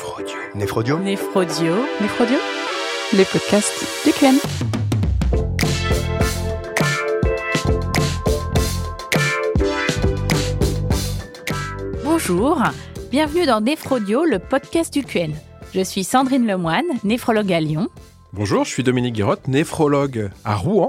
Néphrodio. Néphrodio. Néphrodio. Néphrodio. Les podcasts du QN. Bonjour, bienvenue dans Néphrodio, le podcast du QN. Je suis Sandrine Lemoine, néphrologue à Lyon. Bonjour, je suis Dominique Guérotte, néphrologue à Rouen.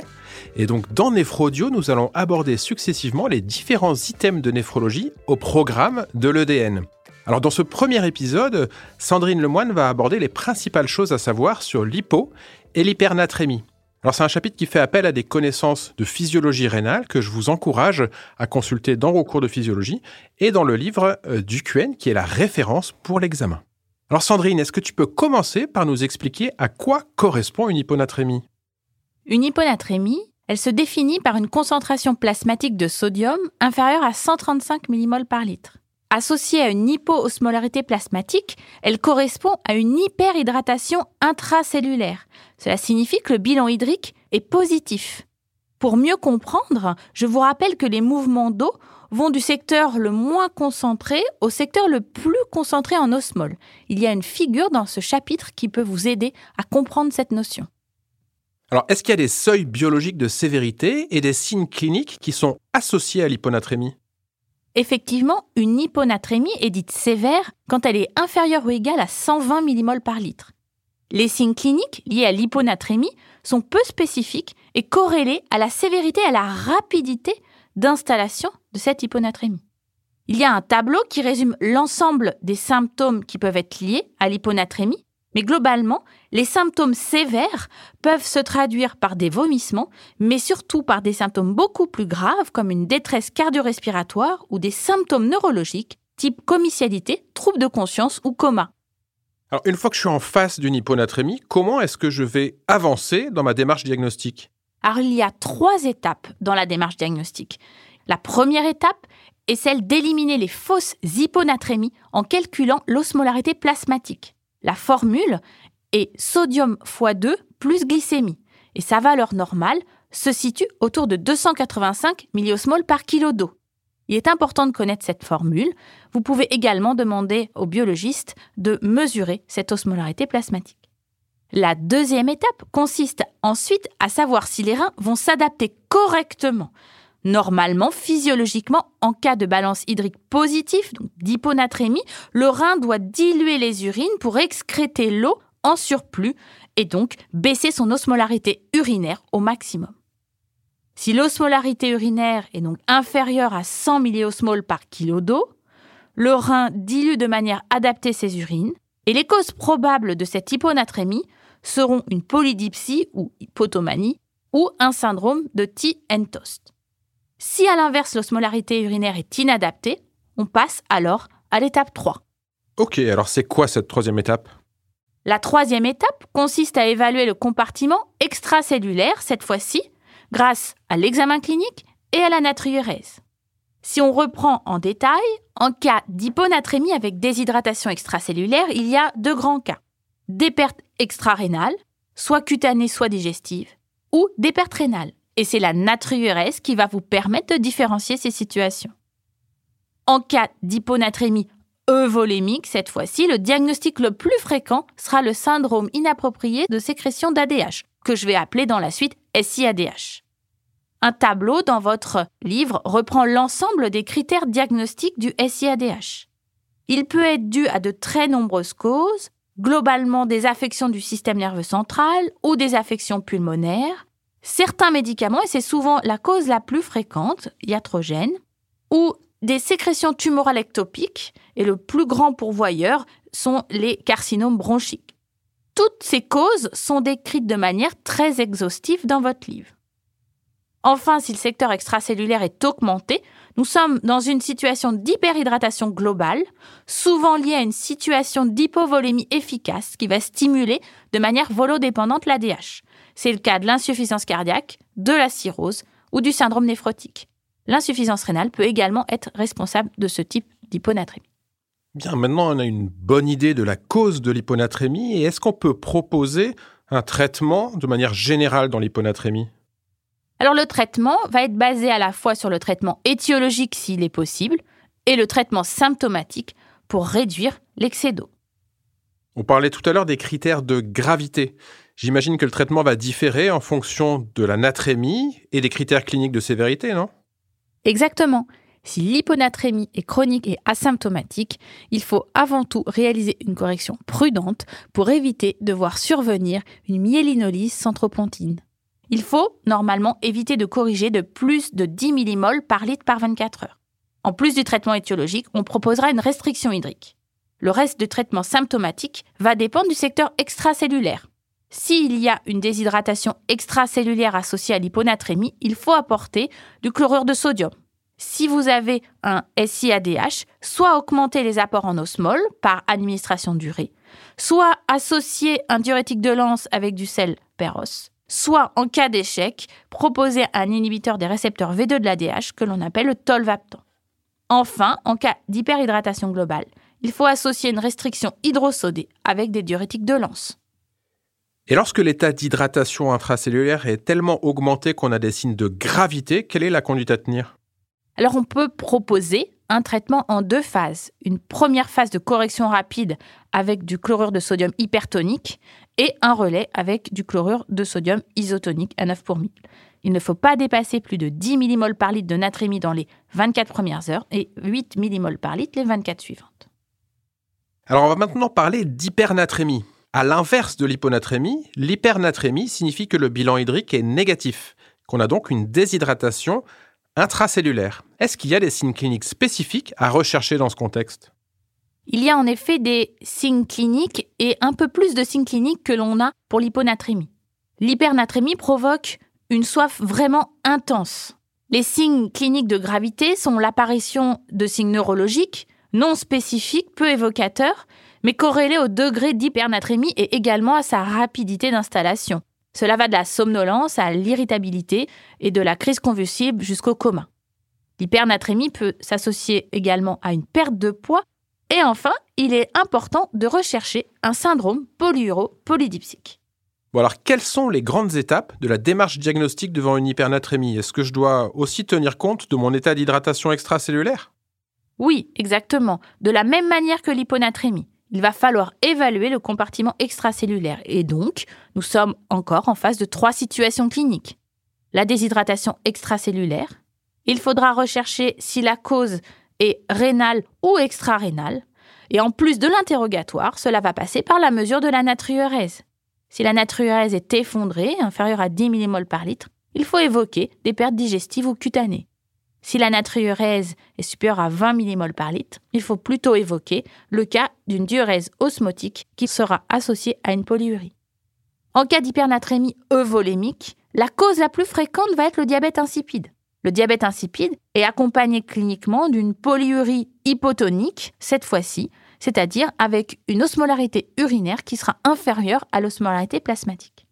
Et donc dans Néphrodio, nous allons aborder successivement les différents items de néphrologie au programme de l'EDN. Alors dans ce premier épisode, Sandrine Lemoine va aborder les principales choses à savoir sur l'hypo et l'hypernatrémie. Alors c'est un chapitre qui fait appel à des connaissances de physiologie rénale que je vous encourage à consulter dans vos cours de physiologie et dans le livre euh, du QN qui est la référence pour l'examen. Alors Sandrine, est-ce que tu peux commencer par nous expliquer à quoi correspond une hyponatrémie? Une hyponatrémie, elle se définit par une concentration plasmatique de sodium inférieure à 135 mmol par litre. Associée à une hypoosmolarité plasmatique, elle correspond à une hyperhydratation intracellulaire. Cela signifie que le bilan hydrique est positif. Pour mieux comprendre, je vous rappelle que les mouvements d'eau vont du secteur le moins concentré au secteur le plus concentré en osmole. Il y a une figure dans ce chapitre qui peut vous aider à comprendre cette notion. Alors, est-ce qu'il y a des seuils biologiques de sévérité et des signes cliniques qui sont associés à l'hyponatrémie? Effectivement, une hyponatrémie est dite sévère quand elle est inférieure ou égale à 120 mmol par litre. Les signes cliniques liés à l'hyponatrémie sont peu spécifiques et corrélés à la sévérité et à la rapidité d'installation de cette hyponatrémie. Il y a un tableau qui résume l'ensemble des symptômes qui peuvent être liés à l'hyponatrémie mais globalement, les symptômes sévères peuvent se traduire par des vomissements, mais surtout par des symptômes beaucoup plus graves comme une détresse cardio-respiratoire ou des symptômes neurologiques type comitialité, trouble de conscience ou coma. Alors, une fois que je suis en face d'une hyponatrémie, comment est-ce que je vais avancer dans ma démarche diagnostique? Alors, il y a trois étapes dans la démarche diagnostique. La première étape est celle d'éliminer les fausses hyponatrémies en calculant l'osmolarité plasmatique. La formule est sodium x 2 plus glycémie et sa valeur normale se situe autour de 285 milliosmoles par kilo d'eau. Il est important de connaître cette formule. Vous pouvez également demander au biologiste de mesurer cette osmolarité plasmatique. La deuxième étape consiste ensuite à savoir si les reins vont s'adapter correctement Normalement, physiologiquement, en cas de balance hydrique positive, donc d'hyponatrémie, le rein doit diluer les urines pour excréter l'eau en surplus et donc baisser son osmolarité urinaire au maximum. Si l'osmolarité urinaire est donc inférieure à 100 milliosmoles par kilo d'eau, le rein dilue de manière adaptée ses urines et les causes probables de cette hyponatrémie seront une polydipsie ou hypotomanie ou un syndrome de T-Entost. Si à l'inverse l'osmolarité urinaire est inadaptée, on passe alors à l'étape 3. Ok, alors c'est quoi cette troisième étape? La troisième étape consiste à évaluer le compartiment extracellulaire, cette fois-ci, grâce à l'examen clinique et à la natriurèse. Si on reprend en détail, en cas d'hyponatrémie avec déshydratation extracellulaire, il y a deux grands cas. Des pertes extrarénales, soit cutanées, soit digestives, ou des pertes rénales, et c'est la natriurèse qui va vous permettre de différencier ces situations. En cas d'hyponatrémie euvolémique, cette fois-ci, le diagnostic le plus fréquent sera le syndrome inapproprié de sécrétion d'ADH, que je vais appeler dans la suite SIADH. Un tableau dans votre livre reprend l'ensemble des critères diagnostiques du SIADH. Il peut être dû à de très nombreuses causes, globalement des affections du système nerveux central ou des affections pulmonaires, certains médicaments, et c'est souvent la cause la plus fréquente, iatrogène, ou des sécrétions tumorales ectopiques, et le plus grand pourvoyeur sont les carcinomes bronchiques. Toutes ces causes sont décrites de manière très exhaustive dans votre livre. Enfin, si le secteur extracellulaire est augmenté, nous sommes dans une situation d'hyperhydratation globale, souvent liée à une situation d'hypovolémie efficace qui va stimuler de manière volodépendante l'ADH. C'est le cas de l'insuffisance cardiaque, de la cirrhose ou du syndrome néphrotique. L'insuffisance rénale peut également être responsable de ce type d'hyponatrémie. Bien, maintenant on a une bonne idée de la cause de l'hyponatrémie et est-ce qu'on peut proposer un traitement de manière générale dans l'hyponatrémie? Alors le traitement va être basé à la fois sur le traitement étiologique s'il est possible et le traitement symptomatique pour réduire l'excès d'eau. On parlait tout à l'heure des critères de gravité. J'imagine que le traitement va différer en fonction de la natrémie et des critères cliniques de sévérité, non? Exactement. Si l'hyponatrémie est chronique et asymptomatique, il faut avant tout réaliser une correction prudente pour éviter de voir survenir une myélinolyse centropontine. Il faut normalement éviter de corriger de plus de 10 millimoles par litre par 24 heures. En plus du traitement étiologique, on proposera une restriction hydrique. Le reste du traitement symptomatique va dépendre du secteur extracellulaire. S'il y a une déshydratation extracellulaire associée à l'hyponatrémie, il faut apporter du chlorure de sodium. Si vous avez un SIADH, soit augmenter les apports en osmol par administration d'urée, soit associer un diurétique de lance avec du sel peros, soit en cas d'échec, proposer un inhibiteur des récepteurs V2 de l'ADH que l'on appelle le tolvaptan. Enfin, en cas d'hyperhydratation globale, il faut associer une restriction hydrosodée avec des diurétiques de lance. Et lorsque l'état d'hydratation intracellulaire est tellement augmenté qu'on a des signes de gravité, quelle est la conduite à tenir? Alors on peut proposer un traitement en deux phases. Une première phase de correction rapide avec du chlorure de sodium hypertonique et un relais avec du chlorure de sodium isotonique à 9 pour 1000. Il ne faut pas dépasser plus de 10 mmol par litre de natrémie dans les 24 premières heures et 8 mmol par litre les 24 suivantes. Alors on va maintenant parler d'hypernatrémie. À l'inverse de l'hyponatrémie, l'hypernatrémie signifie que le bilan hydrique est négatif, qu'on a donc une déshydratation intracellulaire. Est-ce qu'il y a des signes cliniques spécifiques à rechercher dans ce contexte? Il y a en effet des signes cliniques et un peu plus de signes cliniques que l'on a pour l'hyponatrémie. L'hypernatrémie provoque une soif vraiment intense. Les signes cliniques de gravité sont l'apparition de signes neurologiques non spécifiques, peu évocateurs, mais corrélé au degré d'hypernatrémie et également à sa rapidité d'installation. Cela va de la somnolence à l'irritabilité et de la crise convulsive jusqu'au coma. L'hypernatrémie peut s'associer également à une perte de poids et enfin, il est important de rechercher un syndrome polyuro-polydipsique. Bon alors, quelles sont les grandes étapes de la démarche diagnostique devant une hypernatrémie? Est-ce que je dois aussi tenir compte de mon état d'hydratation extracellulaire? Oui, exactement. De la même manière que l'hyponatrémie il va falloir évaluer le compartiment extracellulaire. Et donc, nous sommes encore en face de trois situations cliniques. La déshydratation extracellulaire. Il faudra rechercher si la cause est rénale ou extra-rénale. Et en plus de l'interrogatoire, cela va passer par la mesure de la natriurèse. Si la natriurèse est effondrée, inférieure à 10 mmol par litre, il faut évoquer des pertes digestives ou cutanées. Si la natriurèse est supérieure à 20 mmol par litre, il faut plutôt évoquer le cas d'une diurèse osmotique qui sera associée à une polyurie. En cas d'hypernatrémie euvolémique, la cause la plus fréquente va être le diabète insipide. Le diabète insipide est accompagné cliniquement d'une polyurie hypotonique, cette fois-ci, c'est-à-dire avec une osmolarité urinaire qui sera inférieure à l'osmolarité plasmatique.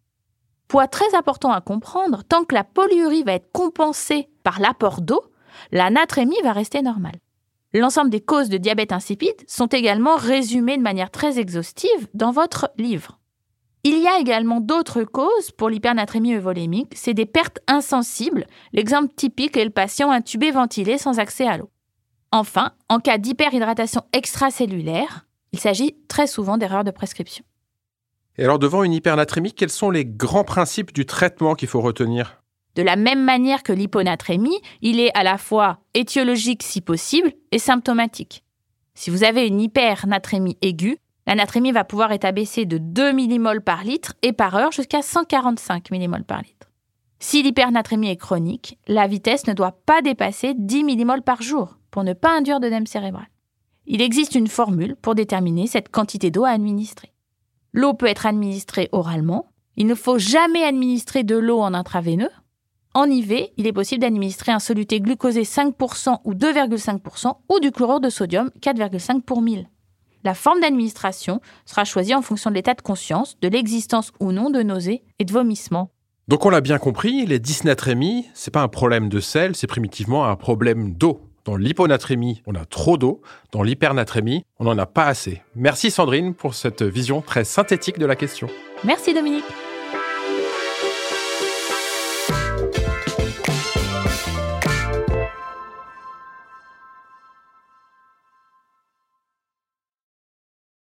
Point très important à comprendre, tant que la polyurie va être compensée par l'apport d'eau, la natrémie va rester normale. L'ensemble des causes de diabète insipide sont également résumées de manière très exhaustive dans votre livre. Il y a également d'autres causes pour l'hypernatrémie euvolémique, c'est des pertes insensibles. L'exemple typique est le patient intubé ventilé sans accès à l'eau. Enfin, en cas d'hyperhydratation extracellulaire, il s'agit très souvent d'erreurs de prescription. Et alors, devant une hypernatrémie, quels sont les grands principes du traitement qu'il faut retenir? De la même manière que l'hyponatrémie, il est à la fois étiologique si possible et symptomatique. Si vous avez une hypernatrémie aiguë, la natrémie va pouvoir être abaissée de 2 mmol par litre et par heure jusqu'à 145 mmol par litre. Si l'hypernatrémie est chronique, la vitesse ne doit pas dépasser 10 mmol par jour pour ne pas induire d'œdème cérébral. Il existe une formule pour déterminer cette quantité d'eau à administrer. L'eau peut être administrée oralement. Il ne faut jamais administrer de l'eau en intraveineux en IV, il est possible d'administrer un soluté glucosé 5% ou 2,5% ou du chlorure de sodium 4,5 pour 1000. La forme d'administration sera choisie en fonction de l'état de conscience, de l'existence ou non de nausées et de vomissements. Donc on l'a bien compris, les dysnatrémies, c'est pas un problème de sel, c'est primitivement un problème d'eau. Dans l'hyponatrémie, on a trop d'eau. Dans l'hypernatrémie, on n'en a pas assez. Merci Sandrine pour cette vision très synthétique de la question. Merci Dominique.